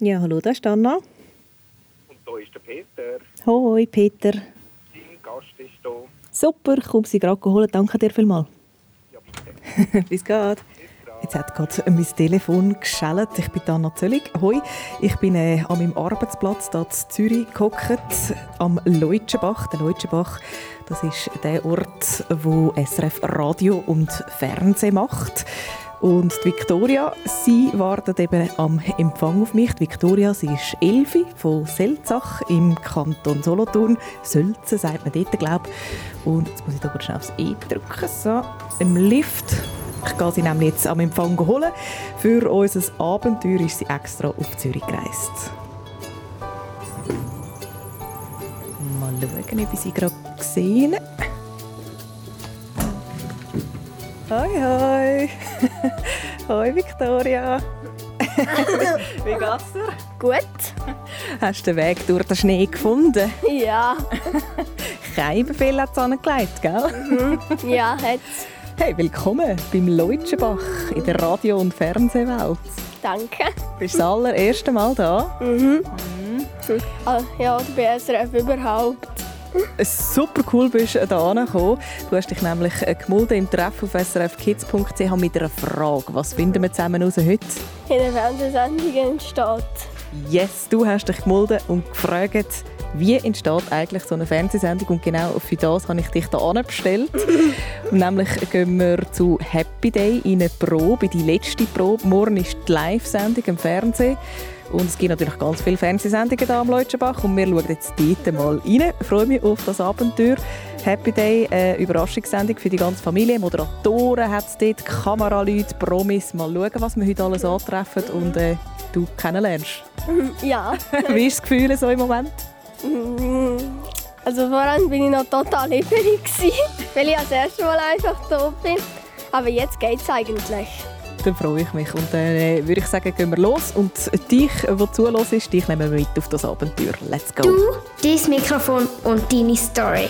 Ja, hallo, da ist Anna. Und da ist der Peter. Hoi, Peter. Dein Gast ist da. Super, komm sie gerade geholt. Danke dir vielmals. Ja, bitte. Bis geht. Jetzt hat gerade mein Telefon geschellt. Ich bin Anna Zöllig. Hoi. Ich bin äh, an meinem Arbeitsplatz hier in Zürich gehockt, am Leutschenbach. Der Leutschenbach, das ist der Ort, wo SRF Radio und Fernsehen macht. Und die Victoria, sie wartet eben am Empfang auf mich. Die Victoria, sie ist Elfi von Selzach im Kanton Solothurn. Sölzen sagt man dort, glaube ich. Und jetzt muss ich da schnell aufs E drücken. So, im Lift. Ich gehe sie nämlich jetzt am Empfang holen. Für unser Abenteuer ist sie extra auf Zürich gereist. Mal schauen, ob ich sie gerade gesehen Hoi, hoi. hoi, Victoria. Wie geht's dir? Gut. Hast du den Weg durch den Schnee gefunden? Ja. Kein Befehl hat es angelegt, gell? Mhm. Ja, hat's. Hey, willkommen beim Leutschenbach in der Radio- und Fernsehwelt. Danke. Bist du das allererste Mal da? Mhm. Ah, ja, bei SRF überhaupt. Super cool bist du da angekommen. Du hast dich nämlich äh, gemulden im Treff auf srfkids.ch mit einer Frage. Was finden wir zusammen raus heute? In der Fernsehsendung entsteht. Yes, du hast dich gemulden und gefragt, wie entsteht eigentlich so eine Fernsehsendung und genau für das habe ich dich da bestellt. und nämlich gehen wir zu Happy Day in eine Probe, die letzte Probe. Morgen ist die Live-Sendung im Fernsehen. Und es gibt natürlich ganz viele Fernsehsendungen hier am Leutschenbach und wir schauen jetzt dort mal rein. Ich freue mich auf das Abenteuer. Happy Day, eine Überraschungssendung für die ganze Familie. Moderatoren hat es dort, Kameraleute, Promis. Mal schauen, was wir heute alles antreffen und äh, du kennenlernst. Ja. Wie ist das Gefühl so im Moment? Also vor allem bin ich noch total hibbelig weil ich das erste Mal einfach da bin. Aber jetzt geht's eigentlich. Dann freue ich mich. Und dann äh, würde ich sagen, gehen wir los. Und dich, der zuhörst, dich nehmen wir mit auf das Abenteuer. Let's go. Du, dein Mikrofon und deine Story.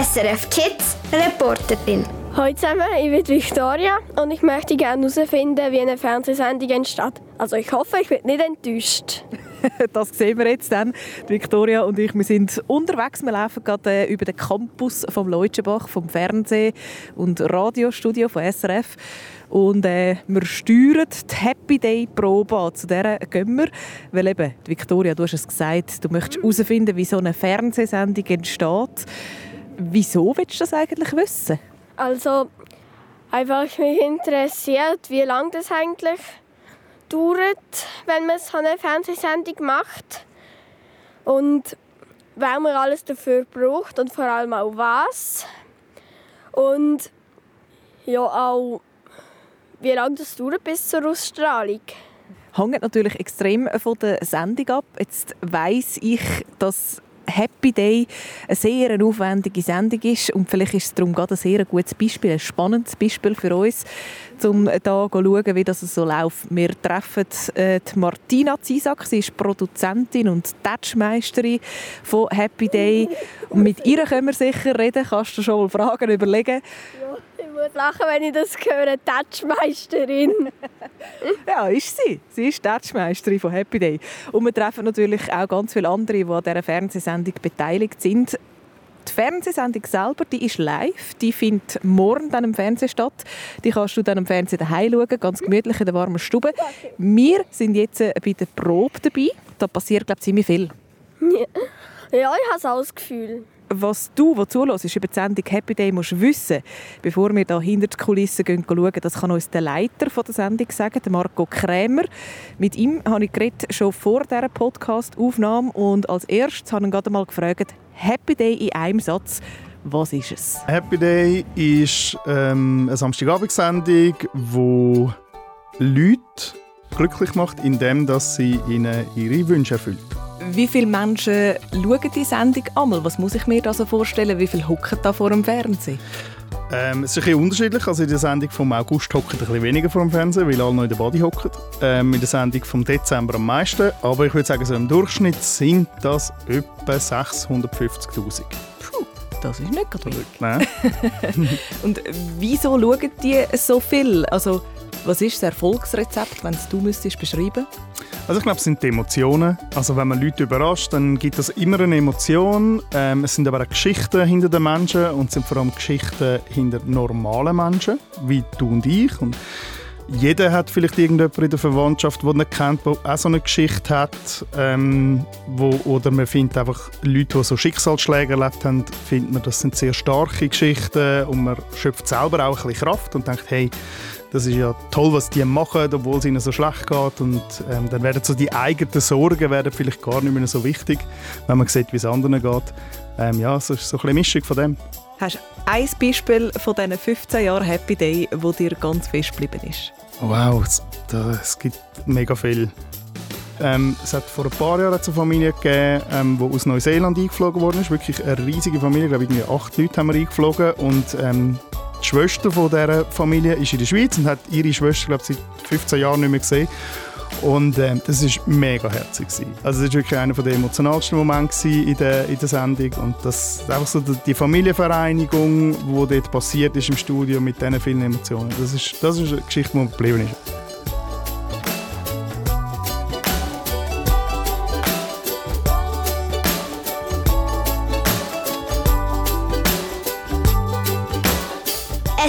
SRF Kids, Reporterin. Hallo zusammen, ich bin Victoria und ich möchte gerne herausfinden, wie eine Fernsehsendung entsteht. Also ich hoffe, ich werde nicht enttäuscht. das sehen wir jetzt dann. Victoria und ich, wir sind unterwegs. Wir laufen gerade äh, über den Campus vom Leutschenbach, vom Fernseh- und Radiostudio von SRF. Und äh, wir steuern die Happy Day Probe an. Zu der gehen wir. Weil eben, Victoria, du hast es gesagt, du möchtest herausfinden, wie so eine Fernsehsendung entsteht. Wieso willst du das eigentlich wissen? Also einfach mich interessiert, wie lange das eigentlich dauert, wenn man so eine Fernsehsendung macht. Und weil man alles dafür braucht und vor allem auch was. Und ja auch, wie lange das dauert bis zur Ausstrahlung. Hängt natürlich extrem von der Sendung ab. Jetzt weiss ich, dass Happy Day eine sehr aufwendige Sendung ist und vielleicht ist es darum gerade ein sehr gutes Beispiel, ein spannendes Beispiel für uns, um da zu schauen, wie das so läuft. Wir treffen äh, die Martina Zisak, sie ist Produzentin und Touchmeisterin von Happy Day und mit ihr können wir sicher reden, kannst du schon mal Fragen überlegen. Ich muss lachen, wenn ich das höre, Touchmeisterin. ja, ist sie. Sie ist Touchmeisterin von Happy Day. Und wir treffen natürlich auch ganz viele andere, die an dieser Fernsehsendung beteiligt sind. Die Fernsehsendung selber, die ist live. Die findet morgen dann im Fernsehen statt. Die kannst du dann im Fernsehen daheim schauen, ganz gemütlich in der warmen Stube. Wir sind jetzt äh, bei der Probe dabei. Da passiert, glaube ich, ziemlich viel. Ja, ich habe so das Gefühl. Was du, der zuhörst, über die Sendung Happy Day musst wissen, bevor wir da hinter die Kulissen gehen, schauen, das kann uns der Leiter der Sendung sagen, Marco Krämer. Mit ihm habe ich geredet, schon vor dieser Podcast-Aufnahme und als erstes habe ich ihn gerade mal gefragt, Happy Day in einem Satz, was ist es? Happy Day ist ähm, eine Samstagabendsendung, die Leute glücklich macht, indem dass sie ihnen ihre Wünsche erfüllt. Wie viele Menschen schauen die Sendung einmal? Was muss ich mir da so vorstellen? Wie viele hocken da vor dem Fernsehen? Ähm, es ist ein bisschen unterschiedlich. Also in der Sendung vom August hocken ein bisschen weniger vor dem Fernsehen, weil alle noch in der Body hocken. Ähm, in der Sendung vom Dezember am meisten. Aber ich würde sagen, so im Durchschnitt sind das etwa 650'000. Puh, das ist nicht gerade wenig. Nein. Und wieso schauen die so viel? Also, was ist das Erfolgsrezept, wenn es du müsstest beschreiben Also ich glaube, es sind die Emotionen. Also wenn man Leute überrascht, dann gibt es immer eine Emotion. Ähm, es sind aber auch Geschichten hinter den Menschen und es sind vor allem Geschichten hinter normalen Menschen, wie du und ich. Und jeder hat vielleicht irgendjemanden in der Verwandtschaft, den er kennt, der auch so eine Geschichte hat. Ähm, wo, oder man findet einfach Leute, die so Schicksalsschläge erlebt haben, findet man, das sind sehr starke Geschichten und man schöpft selber auch ein bisschen Kraft und denkt, hey, das ist ja toll, was die machen, obwohl es ihnen so schlecht geht. Und ähm, dann werden so die eigenen Sorgen werden vielleicht gar nicht mehr so wichtig, wenn man sieht, wie es anderen geht. Ähm, ja, es ist so ein bisschen Mischung von dem. Hast du ein Beispiel von diesen 15 Jahren Happy Day, wo dir ganz fest geblieben ist? Wow, es, es gibt mega viel. Ähm, es hat vor ein paar Jahren eine Familie gegeben, ähm, die aus Neuseeland eingeflogen worden ist. Wirklich eine riesige Familie, ich glaube, acht Leute haben wir eingeflogen. Und ähm, die Schwester von dieser Familie ist in der Schweiz und hat ihre Schwester, glaube seit 15 Jahren nicht mehr gesehen. Und ähm, das war mega herzig. Also das war wirklich einer der emotionalsten Momente in der, in der Sendung. Und das einfach so die Familienvereinigung, die dort passiert ist im Studio mit diesen vielen Emotionen. Das ist, das ist eine Geschichte, die geblieben ist.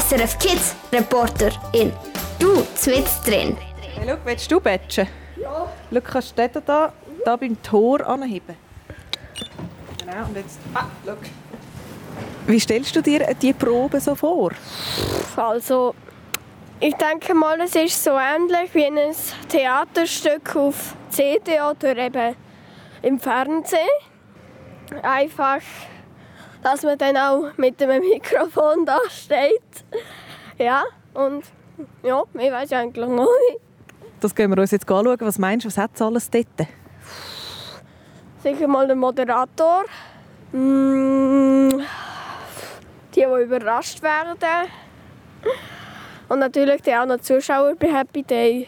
SRF Kids Reporter in Du zwitzt drin. Hey, schau, willst du batchen? Ja. Schau, kannst du da, da, da beim Tor anheben. Genau, und jetzt... Ah, schau. Wie stellst du dir die Probe so vor? Also, ich denke mal, es ist so ähnlich wie ein Theaterstück auf CD oder eben im Fernsehen. Einfach dass man dann auch mit dem Mikrofon da steht. Ja, und ja, ich weiß eigentlich noch nicht. Das gehen wir uns jetzt anschauen. Was meinst du, was hat es alles dort? Sicher mal der Moderator. Mm, die, die überrascht werden. Und natürlich die auch noch Zuschauer bei Happy Day.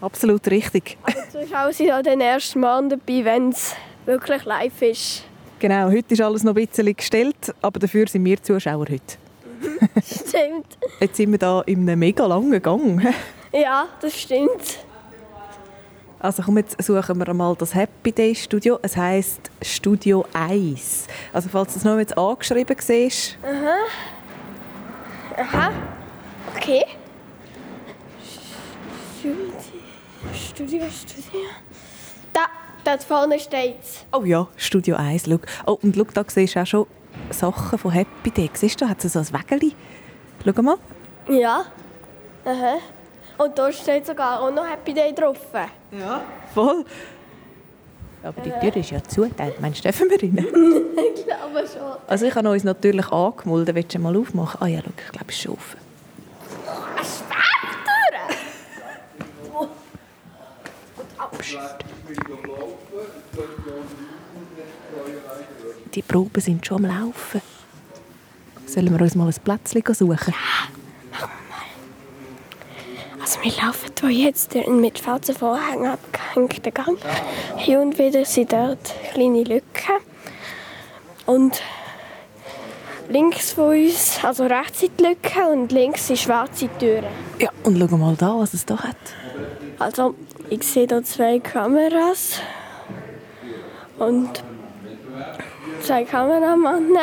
Absolut richtig. Aber die Zuschauer sind auch den ersten Mal dabei, wenn es wirklich live ist. Genau, heute ist alles noch ein bisschen gestellt, aber dafür sind wir Zuschauer heute. stimmt. Jetzt sind wir hier in einem mega langen Gang. Ja, das stimmt. Also komm, jetzt suchen wir mal das Happy Day Studio. Es heisst Studio 1. Also falls du es noch jetzt angeschrieben siehst. Aha. Aha. Okay. Studio, Studio, Studio. Da. Dort vorne steht Oh ja, Studio 1. Schau. Oh, und schau, da siehst du auch schon Sachen von Happy Day. Siehst du, hat sie so ein Wägeli. Schau mal. Ja. Aha. Und da steht sogar auch noch Happy Day drauf. Ja, voll. Aber die Tür ist ja zu. Meinst du, dürfen wir rein? ich glaube schon. Also ich habe uns natürlich angemeldet. Willst du mal aufmachen? Ah ja, schau, ich glaube, es ist schon offen. Eine Sperrtür? Psst. Die Proben sind schon am Laufen. Sollen wir uns mal ein Plätzchen suchen? Ja. Also wir laufen hier jetzt mit falschen Vorhängen abgehängten Gang. Hier und wieder sind dort kleine Lücken. Und links von uns, also rechts sind die Lücken und links sind schwarze Türen. Ja, und schau mal da, was es da hat. Also, ich sehe hier zwei Kameras und zwei Kameramannen.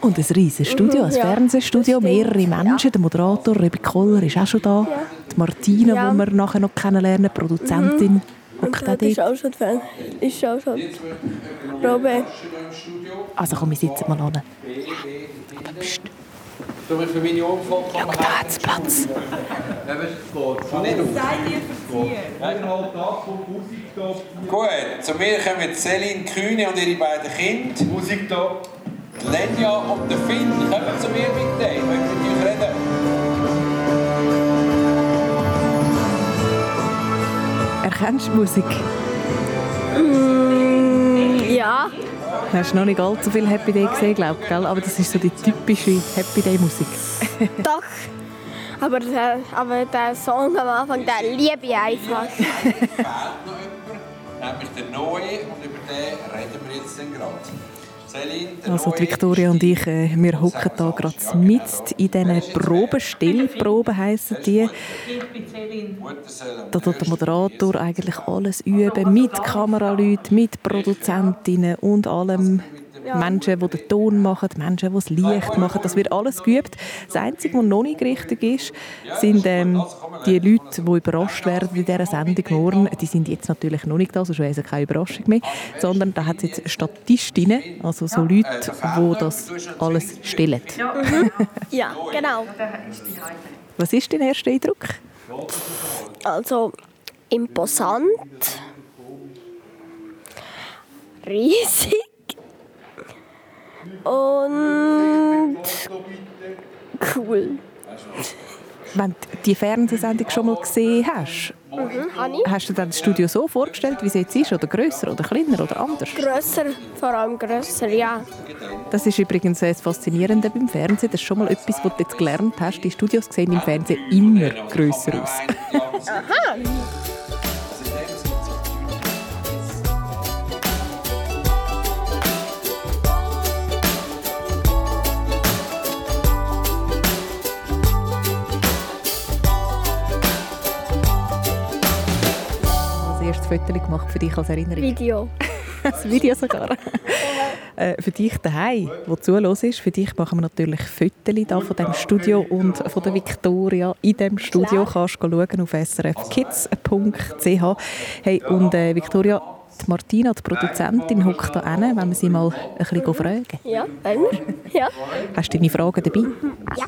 Und ein riesiges Studio, ein ja, Fernsehstudio, mehrere Menschen. Ja. Der Moderator Rebi Koller ist auch schon da. Ja. Die Martina, ja. die wir nachher noch kennenlernen, die Produzentin. Mhm. Und auch ist auch schon Fan. Ist auch schon Robin. Also komm, wir sitzen mal an. Aber pst. Schau, für meine Umfrage Schau, da hat es Platz. Gut, zu mir kommen Celine Kühne und ihre beiden Kinder. Musik da. Lenja und der Finn. Kommen zu mir bitte. Ich möchte mit euch reden. Erkennst du Musik? Mm, ja. Du hast noch nicht allzu viel Happy Day gesehen, glaube ich, aber das ist so die typische Happy Day Musik. Doch. Aber der, aber der Song am Anfang, der liebe ich einfach. Es fehlt noch jemand, nämlich der Noe, und über den reden wir jetzt dann gerade. Also die Victoria und ich, äh, wir hocken da gerade mit in diesen Proben, Stillproben heissen die. Da tut der Moderator eigentlich alles üben, mit Kameraleuten, mit Produzentinnen und allem. Menschen, die den Ton machen, Menschen, die das Licht machen. Das wird alles geübt. Das Einzige, was noch nicht richtig ist, sind ähm, die Leute, die überrascht werden in dieser Sendung morgen. Die sind jetzt natürlich noch nicht da, sonst wäre es keine Überraschung mehr. Sondern da hat es jetzt Statistinnen, also so Leute, die das alles stellen. Ja, genau. Was ist dein erster Eindruck? Also imposant. Riesig. Und cool. Wenn du die Fernsehsendung schon mal gesehen hast, Mhm, hast du dir das Studio so vorgestellt, wie es jetzt ist? Oder grösser oder kleiner oder anders? Grösser, vor allem grösser, ja. Das ist übrigens das Faszinierende beim Fernsehen. Das ist schon mal etwas, was du jetzt gelernt hast. Die Studios sehen im Fernsehen immer grösser aus. Aha. Foto gemacht für dich als Erinnerung. Video. Das Video sogar. äh, für dich daheim, wo zuhörst, für dich machen wir natürlich Fotos da von dem Studio und von der Victoria in dem Studio. Kannst du schauen auf srfkids.ch. Hey, und äh, Victoria, die Martina, die Produzentin, hockt da hin, wenn wir sie mal ein bisschen fragen. Ja, wir? Ja. Hast du deine Fragen dabei? Ja.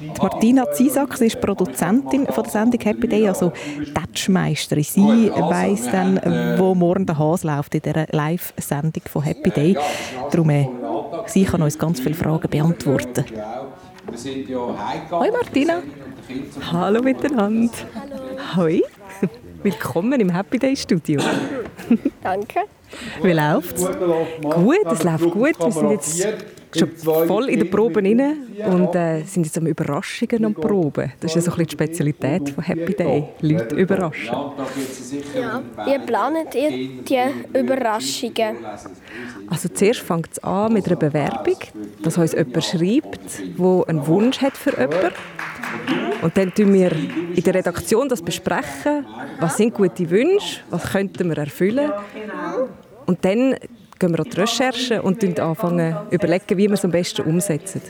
Die Martina Zisak, sie ist Produzentin von der Sendung Happy Day, also Tatschmeisterin. Sie weiss dann, wo morgen der Hase läuft in dieser Live-Sendung von Happy Day. Darum, äh, sie kann uns ganz viele Fragen beantworten. Hoi Martina. Hallo miteinander. Hoi. Willkommen im Happy Day Studio. Danke. Wie läuft's? Gut, es läuft gut. Wir sind jetzt schon voll in der Probe rein und äh, sind jetzt am Überraschungen am Proben. Das ist ja so ein bisschen die Spezialität von Happy Day. Leute überraschen. Ja. Wie planet ihr die Überraschungen? Also zuerst fängt es an mit einer Bewerbung, dass uns jemand schreibt, der einen Wunsch hat für jemanden. Und dann tun wir in der Redaktion das besprechen, was sind gute Wünsche, was könnten wir erfüllen. Und dann gehen wir an die Recherche und anfangen überlegen, wie wir es am besten umsetzen.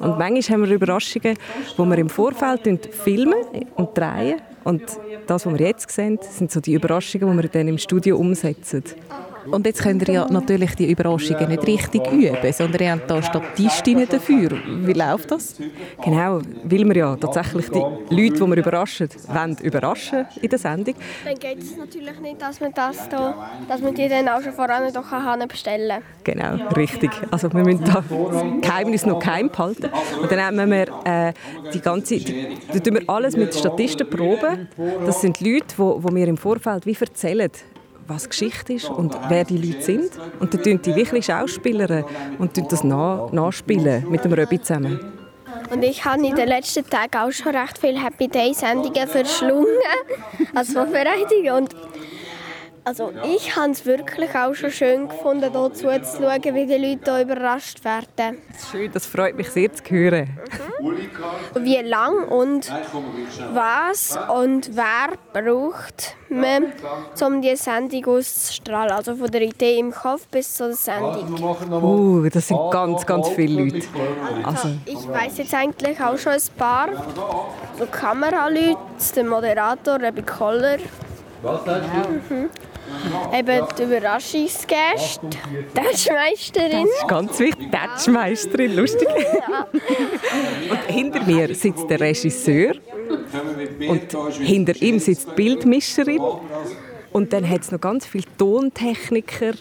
Und manchmal haben wir Überraschungen, wo wir im Vorfeld filmen und drehen. Und das, was wir jetzt sehen, sind so die Überraschungen, die wir dann im Studio umsetzen. Und jetzt könnt ihr ja natürlich die Überraschungen nicht richtig üben, sondern ihr habt da Statistinnen dafür. Wie läuft das? Genau, weil wir ja tatsächlich die Leute, die wir überraschen, wollen überraschen in der Sendung. Dann geht es natürlich nicht, dass man, das da, dass man die dann auch schon voran doch kann bestellen Genau, richtig. Also wir müssen da das Geheimnis noch geheim behalten. Und dann nehmen wir äh, die ganze, die, da tun wir alles mit Statisten proben. Das sind Leute, die, die mir im Vorfeld wie erzählen, was Geschichte ist und wer die Leute sind. Und dann tun die wirklich Schauspieler und tun das nach, nachspielen mit dem Röbi zusammen. Und ich habe in den letzten Tagen auch schon recht viele Happy Day Sendungen verschlungen als Vorbereitung. Und also ich habe es wirklich auch schon schön gefunden, hier zuzuschauen, wie die Leute hier überrascht werden. Schön, das freut mich sehr zu hören. Wie lang und was und wer braucht man, um die Sendung auszustrahlen? Also von der Idee im Kopf bis zur Sendung. Uh, das sind ganz, ganz viele Leute. Also, Ich weiß jetzt eigentlich auch schon ein paar. So Kameraleute, der Moderator, Rebbe Koller. Mhm. Eben die Überraschungsgäste, Tatschmeisterin. das ist ganz wichtig. Tatschmeisterin, lustig. Und hinter mir sitzt der Regisseur und hinter ihm sitzt die Bildmischerin. Und dann hat es noch ganz viele Tontechniker,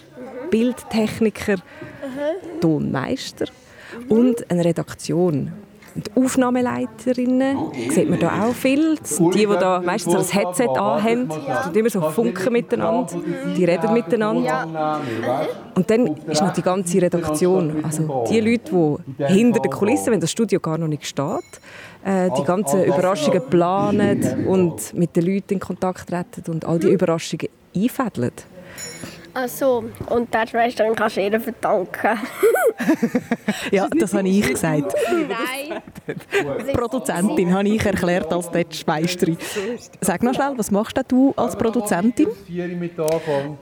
Bildtechniker, Tonmeister und eine Redaktion. Die Aufnahmeleiterinnen sieht man da auch viel. Die, die da meistens ein Headset anhaben. Die immer so funken miteinander. Die reden miteinander. Und dann ist noch die ganze Redaktion. Also die Leute, die hinter den Kulissen, wenn das Studio gar noch nicht steht, äh, die ganzen Überraschungen planen und mit den Leuten in Kontakt treten und all die Überraschungen einfädeln. Ach so, und du, dann kannst du ihr verdanken. Ja, das habe ich gesagt. Nein. Produzentin habe ich erklärt als Meisterin. Sag noch schnell, was machst denn du als Produzentin?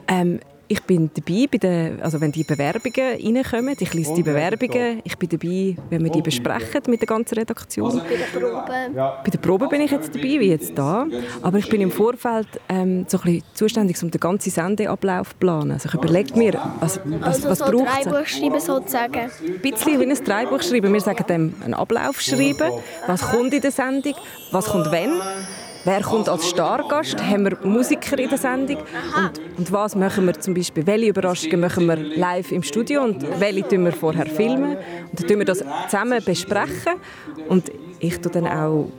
Ähm, ich bin dabei, bei den, also wenn die Bewerbungen reinkommen. Ich lese die Bewerbungen. Ich bin dabei, wenn wir die besprechen mit der ganzen Redaktion. Bei der Probe. Bei der Probe bin ich jetzt dabei, wie jetzt da. Aber ich bin im Vorfeld ähm, so ein bisschen zuständig, um den ganzen Sendeablauf zu planen. Also ich überlege mir, was, was, Also was so braucht es. Drei schreiben sozusagen. Ein bisschen wie ein Dreibuch schreiben. Wir sagen dem einen Ablauf schreiben. Was kommt in der Sendung? Was kommt wenn? Wer kommt als Stargast? Haben wir Musiker in der Sendung? Und, und was machen wir zum Beispiel? Welche Überraschungen machen wir live im Studio und welche tun wir vorher filmen? Und dann tun wir das zusammen besprechen. Und ich tue dann auch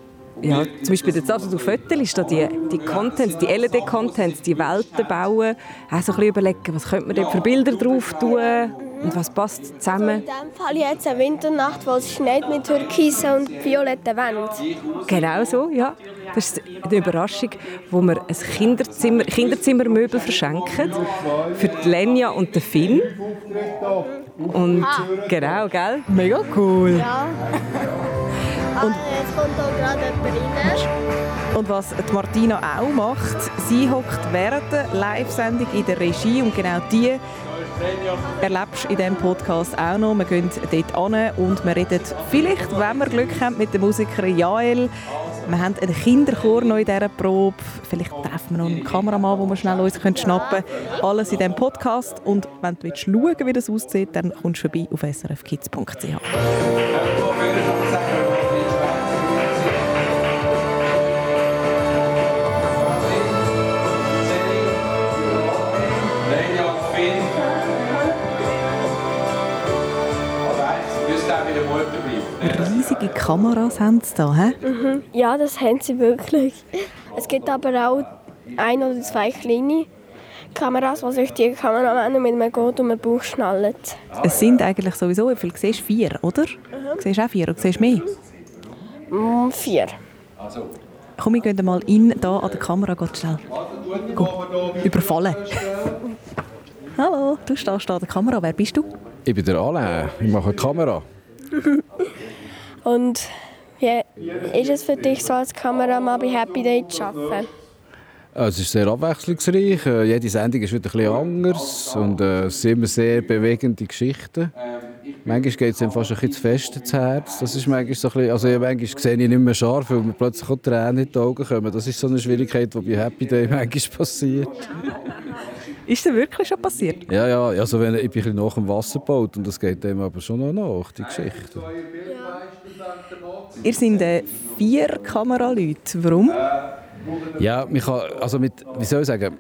ja, zum Beispiel jetzt also auf Fotos ist da die, die Contents, die LED-Contents, die Welten bauen, auch so ein bisschen überlegen, was könnte man dort für Bilder drauf tun und was passt zusammen. In diesem Fall jetzt eine Winternacht, wo es schneit mit türkisen und violetten Wänden. Genau so, ja. Das ist eine Überraschung, wo wir ein Kinderzimmer, Kinderzimmermöbel verschenken für die Lenja und den Finn. Und genau, gell? Mega cool. Ja. Und jetzt kommt auch gerade jemand rein. Und was die Martina auch macht, sie hockt während der Live-Sendung in der Regie und genau die erlebst du in diesem Podcast auch noch. Wir gehen dort hin und wir reden vielleicht, wenn wir Glück haben, mit der Musikerin Jael. Wir haben einen Kinderchor noch in dieser Probe. Vielleicht treffen wir noch einen Kameramann, den wir schnell uns schnappen können. Alles in diesem Podcast. Und wenn du schauen willst, wie das aussieht, dann kommst du vorbei auf srfkids.ch. Riesige Kameras haben sie da. He? Ja, das haben sie wirklich. Es gibt aber auch ein oder zwei kleine Kameras, die sich die Kameramänner mit einem Gurt um den Bauch schnallen. Es sind eigentlich sowieso, wie viel siehst du? Vier, oder? Siehst du auch vier oder siehst du mehr? Mm, vier. Komm, wir gehen mal in, da an der Kamera, geht schnell. Komm, überfallen. Hallo, du stehst da an der Kamera. Wer bist du? Ich bin der Alain, ich mache eine Kamera. Und wie ist es für dich so als Kameramann bei Happy Day zu arbeiten? Äh, Es ist sehr abwechslungsreich, äh, jede Sendung ist wieder bisschen anders und äh, es sind immer sehr bewegende Geschichten. Manchmal geht es dann fast ein bisschen zu fest ins Herz. Das ist manchmal so ein bisschen, also ja, manchmal sehe ich nicht mehr scharf, weil mir plötzlich auch Tränen in die Augen kommen. Das ist so eine Schwierigkeit, die bei Happy Day manchmal passiert. Ist das wirklich schon passiert? Ja, ja, also wenn, ich bin nach dem Wasserboot und das geht dem aber schon noch nach, die Geschichte. Ihr seid äh, vier Kameraleute. Warum? Ja, man kann, also mit, wie soll ich sagen,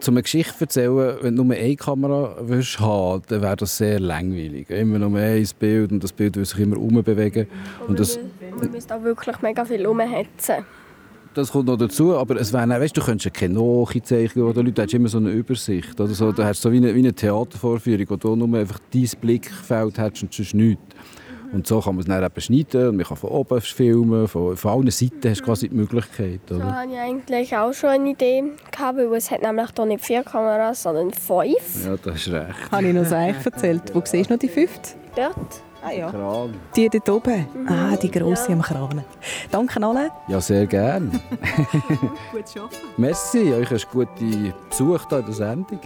zum eine Geschichte erzählen, wenn du nur eine Kamera willst haben dann wäre das sehr langweilig. Immer nur ein Bild und das Bild will sich immer umbewegen. Und das, Man müsste auch wirklich mega viel rumhetzen. Das kommt noch dazu, aber es wäre, auch- weißt, du könntest ja keine Nachzeichnung oder Leute, du hast immer so eine Übersicht. Oder so, du hast so wie eine, wie eine Theatervorführung, wo du nur einfach dein Blickfeld hast und sonst nichts. Und so kann man es dann eben schneiden und man kann von oben filmen, von, von allen Seiten hast du quasi die Möglichkeit. So Oder? hatte ich eigentlich auch schon eine Idee, gehabt, weil es hat nämlich hier nicht vier Kameras, sondern fünf. Ja, das ist recht. Habe ich noch eigentlich erzählt. Wo siehst du noch die fünfte? Dort. Ah ja. Kran. Die dort oben? Ah, die grosse am Kran. Danke allen. Ja, sehr gern. Gut schaffen. Merci, euch einen guten Besuch hier in der Sendung.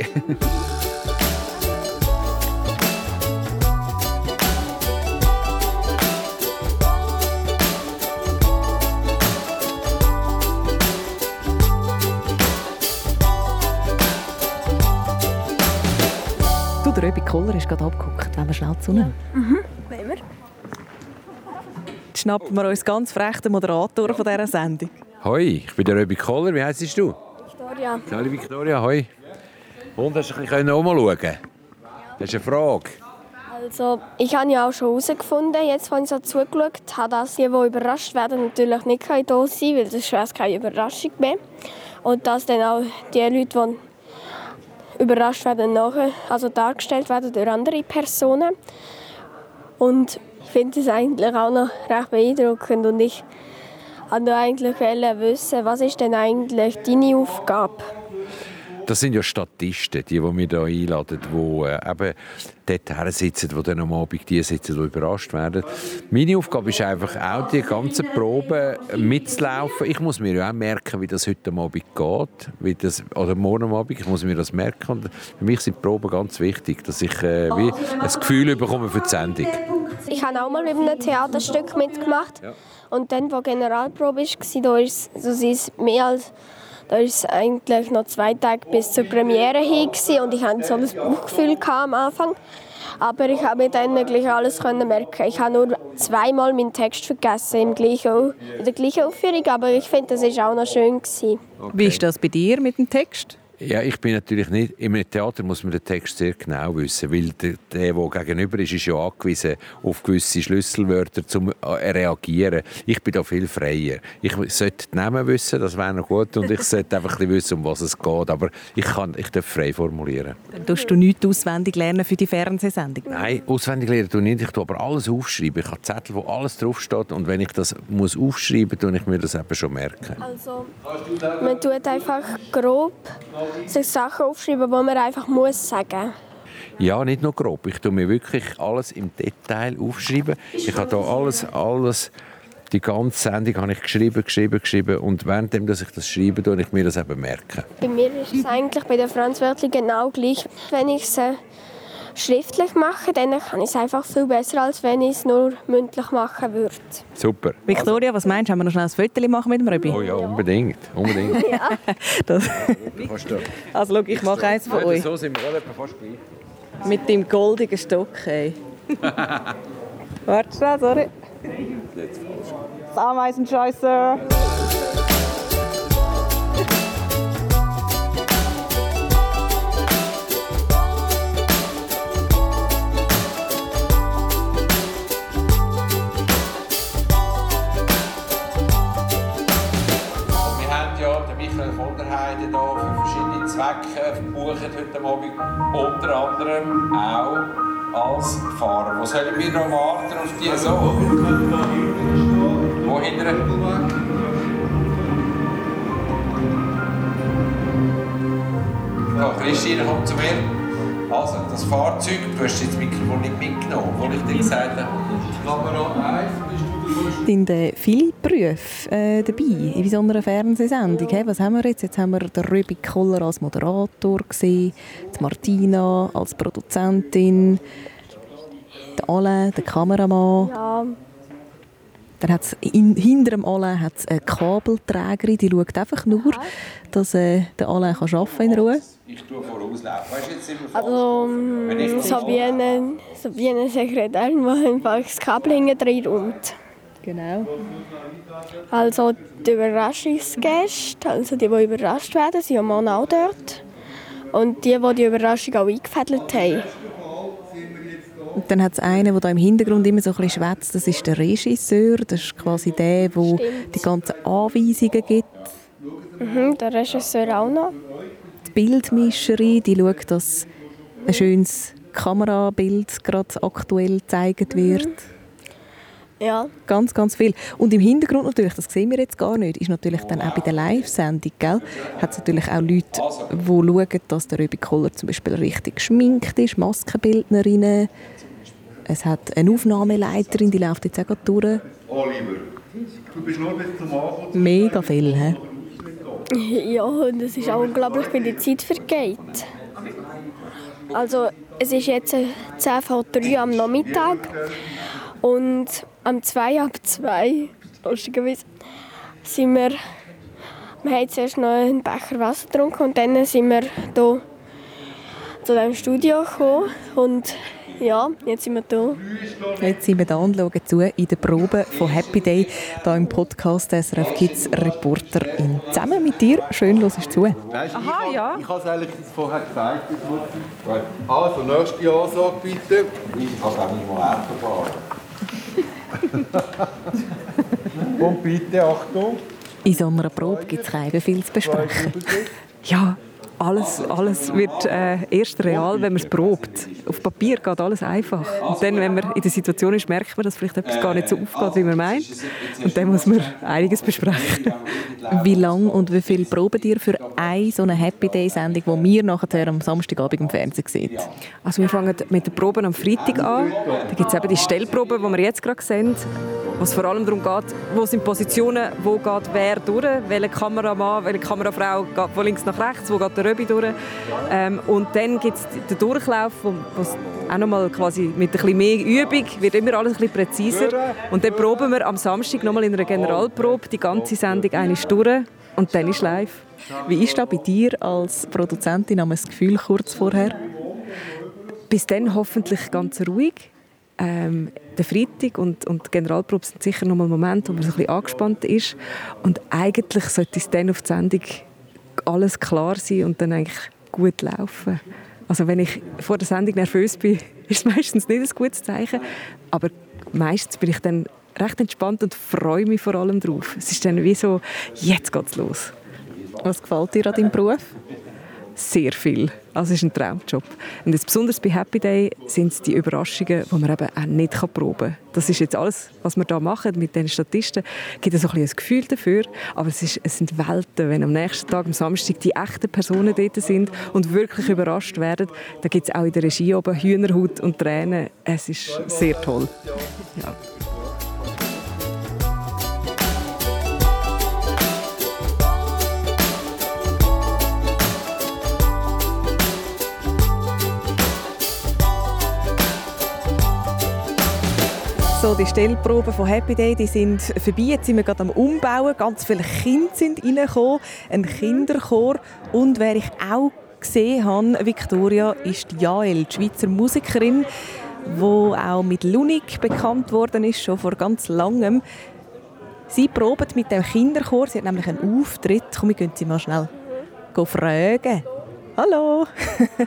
Du, der Röbi Koller ist gerade abgeguckt. Wollen wir schnell zu wir? Jetzt schnappen wir uns ganz frech den Moderator von dieser Sendung. Hoi, ich bin der Röbi Koller. Wie heisst du? Victoria. Hallo Victoria, hoi. Und hast du ein bisschen umschauen Das ist eine Frage. Also, ich habe ja auch schon herausgefunden, jetzt, als ich so zugeschaut habe, dass die, die überrascht werden, natürlich nicht hier sein können, weil das wäre keine Überraschung mehr. Und dass dann auch die Leute, die überrascht werden, nachher, also dargestellt werden durch andere Personen. Und finde das eigentlich auch noch recht beeindruckend. Und ich wollte eigentlich wissen, was ist denn eigentlich deine Aufgabe? das sind ja Statisten, die, die wir hier einladen, die äh, eben dort sitzen, die dann am Abend die sitzen, die überrascht werden. Meine Aufgabe ist einfach auch, die ganzen Proben mitzulaufen. Ich muss mir ja auch merken, wie das heute Abend geht, wie das, oder morgen Abend, ich muss mir das merken. Und für mich sind Proben ganz wichtig, dass ich äh, wie ein Gefühl bekomme für die Sendung. Ich habe auch mal mit einem Theaterstück mitgemacht. Ja. Und dann, wo Generalprobe war, da ist so ist mehr als da ist eigentlich noch zwei Tage bis zur Premiere hin und ich hatte so ein Bauchgefühl am Anfang. Aber ich habe mir dann gleich alles können merken. Ich habe nur zweimal meinen Text vergessen im gleichen, in der gleichen Aufführung, aber ich finde, das ist auch noch schön gewesen. Wie ist das bei dir mit dem Text? Ja, ich bin natürlich nicht. Im Theater muss man den Text sehr genau wissen, weil der, der, der gegenüber ist, ist ja angewiesen auf gewisse Schlüsselwörter zum äh, reagieren. Ich bin da viel freier. Ich sollte die Namen wissen, das wäre noch gut, und ich sollte einfach ein wissen, um was es geht. Aber ich kann, ich darf frei formulieren. Dann tust du nichts auswendig lernen für die Fernsehsendung? Nein, auswendig lernen tue ich nicht. Ich tue aber alles aufschreiben. Ich habe Zettel, wo alles draufsteht, und wenn ich das muss aufschreiben, tue ich mir das eben schon merken. Also, man tut einfach grob sich Sachen aufschreiben, die man einfach muss sagen Ja, nicht nur grob. Ich tue mir wirklich alles im Detail aufschreiben. Ich habe da alles, alles, die ganze Sendung habe ich geschrieben, geschrieben, geschrieben und währenddem, dass ich das schreibe, tue ich mir das eben merken. Bei mir ist es eigentlich bei der Franz Wörtli genau gleich. Wenn ich es schriftlich mache, dann kann ich es einfach viel besser, als wenn ich es nur mündlich machen würde. Super. Victoria, was meinst du? Haben wir noch schnell ein Foto machen mit dem Röbi? Oh ja, unbedingt. unbedingt. ja. Das. Also schau, ich mache eins von euch. So sind wir alle fast gleich. Mit dem goldigen Stock, ey. Warte schnell, sorry. Das Ameisenscheißer. Auch als Fahrer. Wo sollen wir noch warten auf die so? Wo hinten? Ja, Christine kommt zu mir. Also, das Fahrzeug, du hast jetzt das Mikrofon nicht mitgenommen, wo ich dir gesagt habe. Kamera 1, bist du sind äh, viele Berufe äh, dabei in so einer Fernsehsendung. Hey, was haben wir jetzt? Jetzt haben wir den Koller als Moderator gesehen, die Martina als Produzentin, den Alain, den Kameramann. Ja, Dann hat's in, hinter dem Alain hat's eine Kabelträgerin, die schaut einfach nur, dass äh, der Alain kann arbeiten in Ruhe. Ich tue vorauslaufen. Weißt jetzt fast. also so wie eine Sekretärin, die einfach das Kabel hinten drin räumt. Genau. Also die Überraschungsgäste, also die, die überrascht werden, sind am Morgen auch dort. Und die, die die Überraschung auch eingefädelt haben. Und dann hat es einen, der da im Hintergrund immer so ein bisschen schwätzt, das ist der Regisseur. Das ist quasi der, der Stimmt. die ganzen Anweisungen gibt. Mhm, der Regisseur auch noch. Die Bildmischerin, die schaut, dass ein schönes Kamerabild gerade aktuell gezeigt wird. Ja, Ganz, ganz viel. Und im Hintergrund natürlich, das sehen wir jetzt gar nicht, ist natürlich dann auch bei der Live-Sendung, gell, hat es natürlich auch Leute, die schauen, dass der Röbi Koller zum Beispiel richtig geschminkt ist, Maskenbildnerinnen. Es hat eine Aufnahmeleiterin, die läuft jetzt auch durch. Oliver, du bist nur bis zum Abend. Mega viel, hä? ja und es ist auch unglaublich, wie die Zeit vergeht. Also es ist jetzt äh, 10 vor 3 am Nachmittag und am 2 ab 2, lustigerweise, sind wir, wir haben zuerst noch einen Becher Wasser getrunken und dann sind wir hier zu diesem Studio gekommen und ja, jetzt sind wir hier. Jetzt sind wir da und schauen zu in der Probe von Happy Day, hier im Podcast SRF Kids Reporterin. Zusammen mit dir, schön hörst du zu. Aha, ja. Ich habe es eigentlich vorher gesagt. Also, nächste Ansage bitte. Ich kann auch nicht mal Auto fahren. Und bitte, Achtung. In so einer Probe gibt es viel zu besprechen. Ja, alles, alles wird äh, erst real, wenn man es probt. Auf Papier geht alles einfach. Und dann, wenn man in der Situation ist, merkt man, dass vielleicht etwas gar nicht so aufgeht, wie man meint. Und dann muss man einiges besprechen. Wie lange und wie viel proben ihr für eine so eine Happy Day Sendung, die wir nachher am Samstagabend im Fernsehen sehen? Also wir fangen mit den Proben am Freitag an. Da gibt es eben die Stellproben, die wir jetzt gerade sehen wo es vor allem darum geht, wo sind Positionen, wo geht wer durch, welche Kameramann, welche Kamerafrau geht von links nach rechts, wo geht der Röbi durch. Ähm, und dann gibt es den Durchlauf, wo, auch nochmal quasi mit ein bisschen mehr Übung wird immer alles ein bisschen präziser. Und dann proben wir am Samstag nochmal in einer Generalprobe die ganze Sendung eine Stunde und dann ist live. Wie ist das bei dir als Produzentin? Das Gefühl kurz vorher? Bis dann hoffentlich ganz ruhig. Ähm, der Freitag und, und die Generalprobe sind sicher noch mal Momente, wo man so ein bisschen angespannt ist. Und eigentlich sollte es dann auf die Sendung alles klar sein und dann eigentlich gut laufen. Also wenn ich vor der Sendung nervös bin, ist es meistens nicht ein gutes Zeichen. Aber meistens bin ich dann recht entspannt und freue mich vor allem drauf. Es ist dann wie so, jetzt geht's los. Was gefällt dir an deinem Beruf? Sehr viel. Also es ist ein Traumjob. Und jetzt besonders bei Happy Day sind es die Überraschungen, die man eben auch nicht proben kann. Das ist jetzt alles, was wir hier machen mit den Statisten. gibt es ein, ein Gefühl dafür, aber es, ist, es sind Welten. Wenn am nächsten Tag, am Samstag, die echten Personen dort sind und wirklich überrascht werden, dann gibt es auch in der Regie oben Hühnerhaut und Tränen. Es ist sehr toll. Ja. So, die Stellproben von Happy Day die sind vorbei. Jetzt sind wir gerade am Umbauen. Ganz viele Kinder sind reingekommen. Ein Kinderchor. Und wer ich auch gesehen habe, Victoria, ist Jael, die Schweizer Musikerin, die auch mit Lunik bekannt worden ist, schon vor ganz langem. Sie probt mit dem Kinderchor. Sie hat nämlich einen Auftritt. Komm, wir können sie mal schnell fragen. Hallo!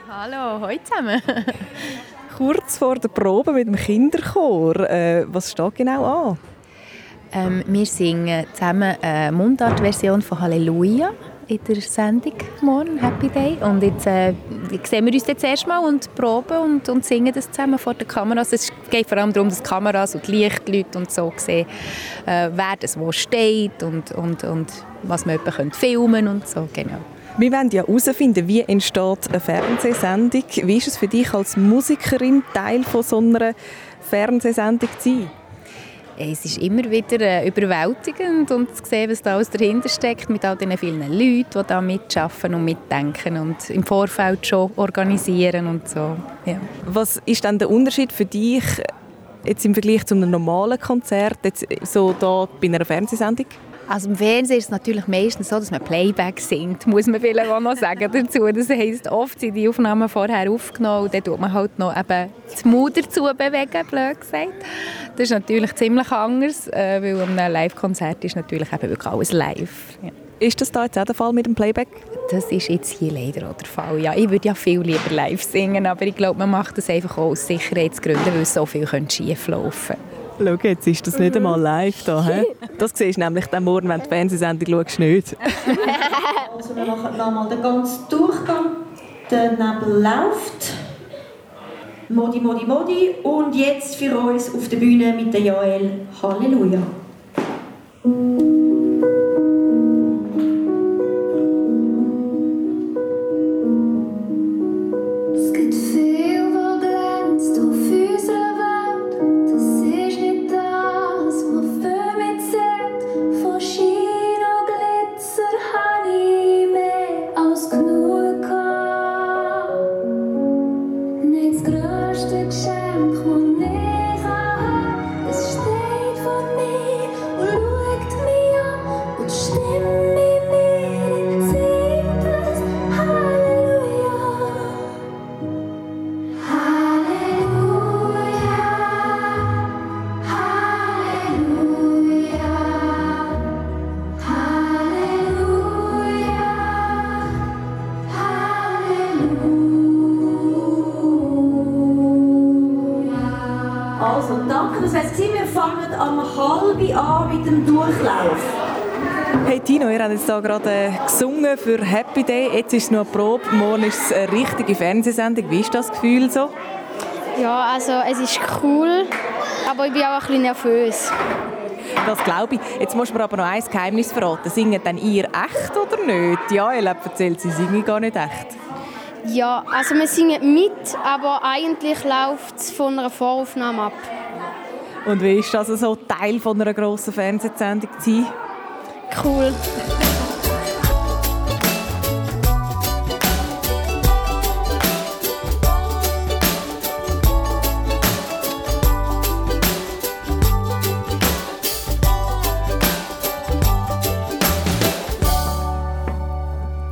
Hallo, heute zusammen kurz vor der Probe mit dem Kinderchor. Äh, was steht genau an? Ähm, wir singen zusammen eine Mundart-Version von Halleluja in der Sendung morgen, Happy Day. Und jetzt äh, sehen wir uns jetzt erstmal und proben und, und singen das zusammen vor der Kamera. Also es geht vor allem darum, dass die Kameras und die Lichtleute und so sehen, äh, wer das wo steht und, und, und was man filmen und so. Genau. Wir wollen ja herausfinden, wie entsteht eine Fernsehsendung. Wie ist es für dich als Musikerin, Teil von so einer Fernsehsendung zu sein? Es ist immer wieder äh, überwältigend und zu sehen, was da alles dahinter steckt, mit all den vielen Leuten, die da mitschaffen und mitdenken und im Vorfeld schon organisieren und so. Ja. Was ist dann der Unterschied für dich jetzt im Vergleich zu einem normalen Konzert, jetzt so da bei einer Fernsehsendung? Also im Fernsehen ist es natürlich meistens so, dass man Playback singt, muss man vielleicht auch noch sagen dazu. Das heisst, oft sind die Aufnahmen vorher aufgenommen und dann tut man halt noch eben die Mutter dazu bewegen, blöd gesagt. Das ist natürlich ziemlich anders, äh, weil einem Live-Konzert ist natürlich eben wirklich alles live. Ja. Ist das da jetzt auch der Fall mit dem Playback? Das ist jetzt hier leider auch der Fall. Ja, ich würde ja viel lieber live singen, aber ich glaube, man macht das einfach auch aus Sicherheitsgründen, weil so viel schief laufen könnte. Schau, jetzt ist das nicht einmal live da. He? Das siehst du nämlich dann morgen, wenn du die Fernsehsendung schaust, nicht. also wir machen nochmal den ganzen Durchgang. Der Nebel läuft. Modi, Modi, Modi. Und jetzt für uns auf der Bühne mit der Joel. Halleluja. Hey Tino, ihr habt jetzt hier gerade äh, gesungen für Happy Day. Jetzt ist es noch eine Probe, morgen ist es eine richtige Fernsehsendung. Wie ist das Gefühl so? Ja, also es ist cool, aber ich bin auch ein bisschen nervös. Das glaube ich. Jetzt musst du mir aber noch ein Geheimnis verraten. Singen denn ihr echt oder nicht? Ja, ihr erzählt, sie singen gar nicht echt. Ja, also wir singen mit, aber eigentlich läuft es von einer Voraufnahme ab. Und wie ist das so, Teil von einer grossen Fernsehsendung zu sein? Cool.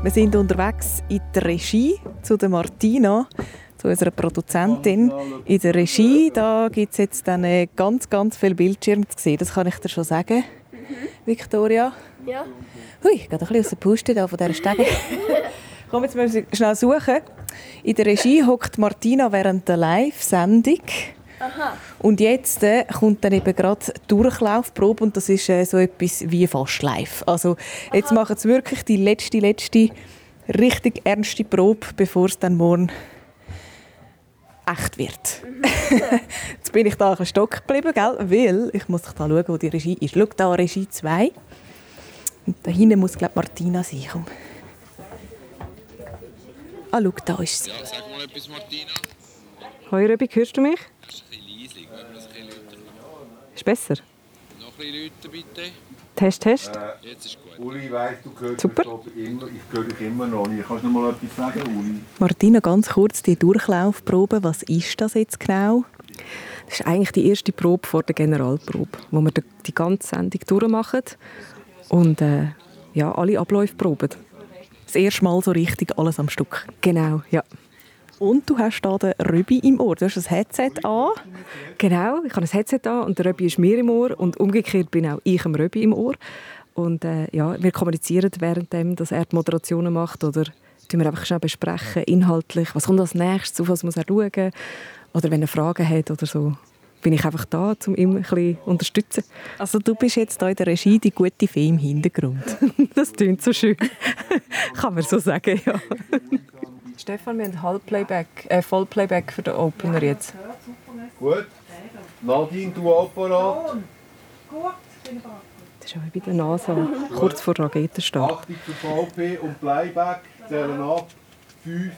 Wir sind unterwegs in der Regie zu der Martina, zu unserer Produzentin. In der Regie da gibt es jetzt dann äh, ganz, ganz viele Bildschirme zu sehen. Das kann ich dir schon sagen, Victoria. Ja. Hui, ich gehe ein bisschen aus der Puste da von dieser Stege. Komm, jetzt müssen wir schnell suchen. In der Regie hockt Martina während der Live-Sendung. Aha. Und jetzt äh, kommt dann eben gerade die Durchlaufprobe und das ist äh, so etwas wie fast live. Also jetzt machen sie wirklich die letzte, letzte, richtig ernste Probe, bevor es dann morgen echt wird. jetzt bin ich da ein stock geblieben, gell? weil ich muss da schauen, wo die Regie ist. Schau da, Regie 2. Und da hinten muss, glaube Martina sein. Komm. Ah, schau, da ist sie. Ja, sag mal etwas, Martina. Hoi Röbig, hörst du mich? Das ist ein bisschen leislich, wenn das ein bisschen lauter Ist besser? Noch ein bisschen lauter, bitte. Test, Test. Jetzt ist gut. Äh, Uli, weiss, du hörst Super. immer, ich höre dich immer noch nicht. Kannst du noch mal etwas sagen, Uli? Martina, ganz kurz die Durchlaufprobe. Was ist das jetzt genau? Das ist eigentlich die erste Probe vor der Generalprobe, wo wir die- die ganze Sendung durchmachen und äh, ja, alle Abläufe proben. Das erste Mal so richtig alles am Stück. Genau, ja. Und du hast da den Röbi im Ohr. Du hast ein Headset an. Genau, ich habe ein Headset an und der Röbi ist mir im Ohr und umgekehrt bin auch ich dem Röbi im Ohr. Und äh, ja, wir kommunizieren währenddem, dass er die Moderationen macht oder tun wir einfach schnell besprechen, inhaltlich, was kommt als nächstes, auf was muss er schauen oder wenn er Fragen hat oder so, bin ich einfach da, um ihn ein bisschen zu unterstützen. Also du bist jetzt da in der Regie die gute Fee im Hintergrund. das klingt so schön. Kann man so sagen, ja. Stefan, wir haben Halbplayback, äh, Vollplayback für den Opener jetzt. Gut. Nadine, du Apparat. Das ist auch wie bei der NASA, kurz vor Raketenstart. Achtung für VP und Playback. Zählen ab. 5,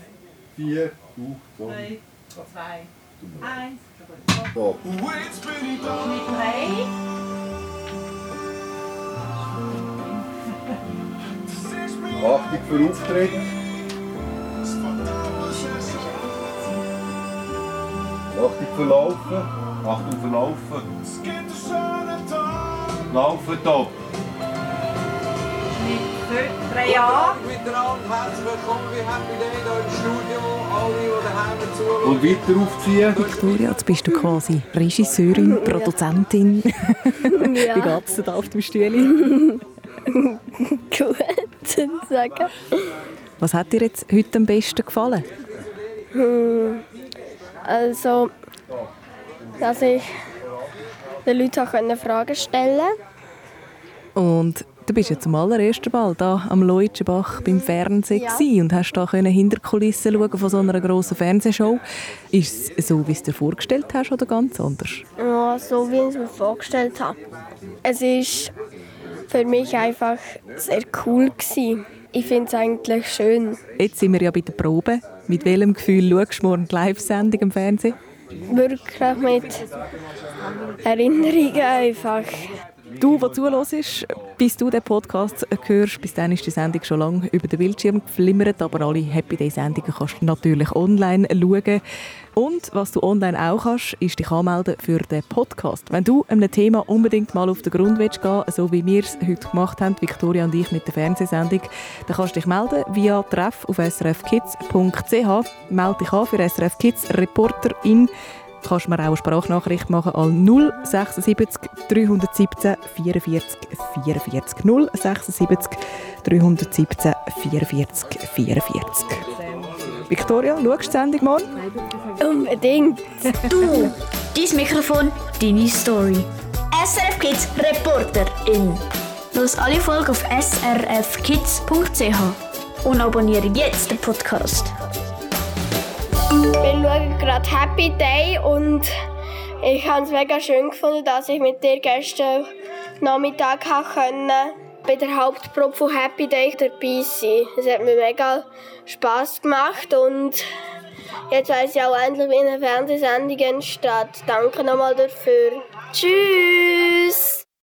4, du, so. 3, 2, 1. Stop. Achtung für Auftritt. Achtung für Laufen. Achtung für Laufen. Laufen top. 3 Jahre. Miteinander, herzlich willkommen bei Happy Day hier im Studio. Alle, die daheim zuschauen. Und weiter aufziehen. Victoria, jetzt bist du quasi Regisseurin, Produzentin. Ja. Wie geht es dir da auf dem Stühle? Gut, sagen. Was hat dir jetzt heute am besten gefallen? Hm, Also, dass ich den Leuten auch Fragen stellen konnte. Und du bist ja zum allerersten Mal da am Leutschenbach beim Fernsehen Ja. und hast da können hinter Kulissen schauen von so einer grossen Fernsehshow. Ist es so, wie du es dir vorgestellt hast, oder ganz anders? Ja, so wie ich es mir vorgestellt habe. Es ist für mich einfach sehr cool gewesen. Ich finde es eigentlich schön. Jetzt sind wir ja bei der Probe. Mit welchem Gefühl schaust du morgen die Live-Sendung im Fernsehen? Wirklich mit Erinnerungen einfach. Du, der zuhörst, bis du den Podcast hörst, bis dann ist die Sendung schon lange über den Bildschirm geflimmert, aber alle Happy Day Sendungen kannst du natürlich online schauen. Und was du online auch kannst, ist dich anmelden für den Podcast. Wenn du einem Thema unbedingt mal auf den Grund willst gehen, so wie wir es heute gemacht haben, Victoria und ich mit der Fernsehsendung, dann kannst du dich melden via treff auf srfkids.ch. Melde dich an für SRF Kids Reporterin kannst mir auch eine Sprachnachricht machen an 076 317 44 44 076 317 44 44. Victoria, schaust du die Sendung morgen? Unbedingt. Du, dein Mikrofon, deine Story. SRF Kids Reporterin. Los alle Folgen auf srfkids.ch und abonniere jetzt den Podcast. Wir schauen gerade Happy Day und ich habe es mega schön gefunden, dass ich mit dir gestern Nachmittag können, bei der Hauptprobe von Happy Day dabei sein. Es hat mir mega Spass gemacht und jetzt weiß ich auch endlich, wie eine Fernsehsendung entsteht. Danke nochmal dafür. Tschüss!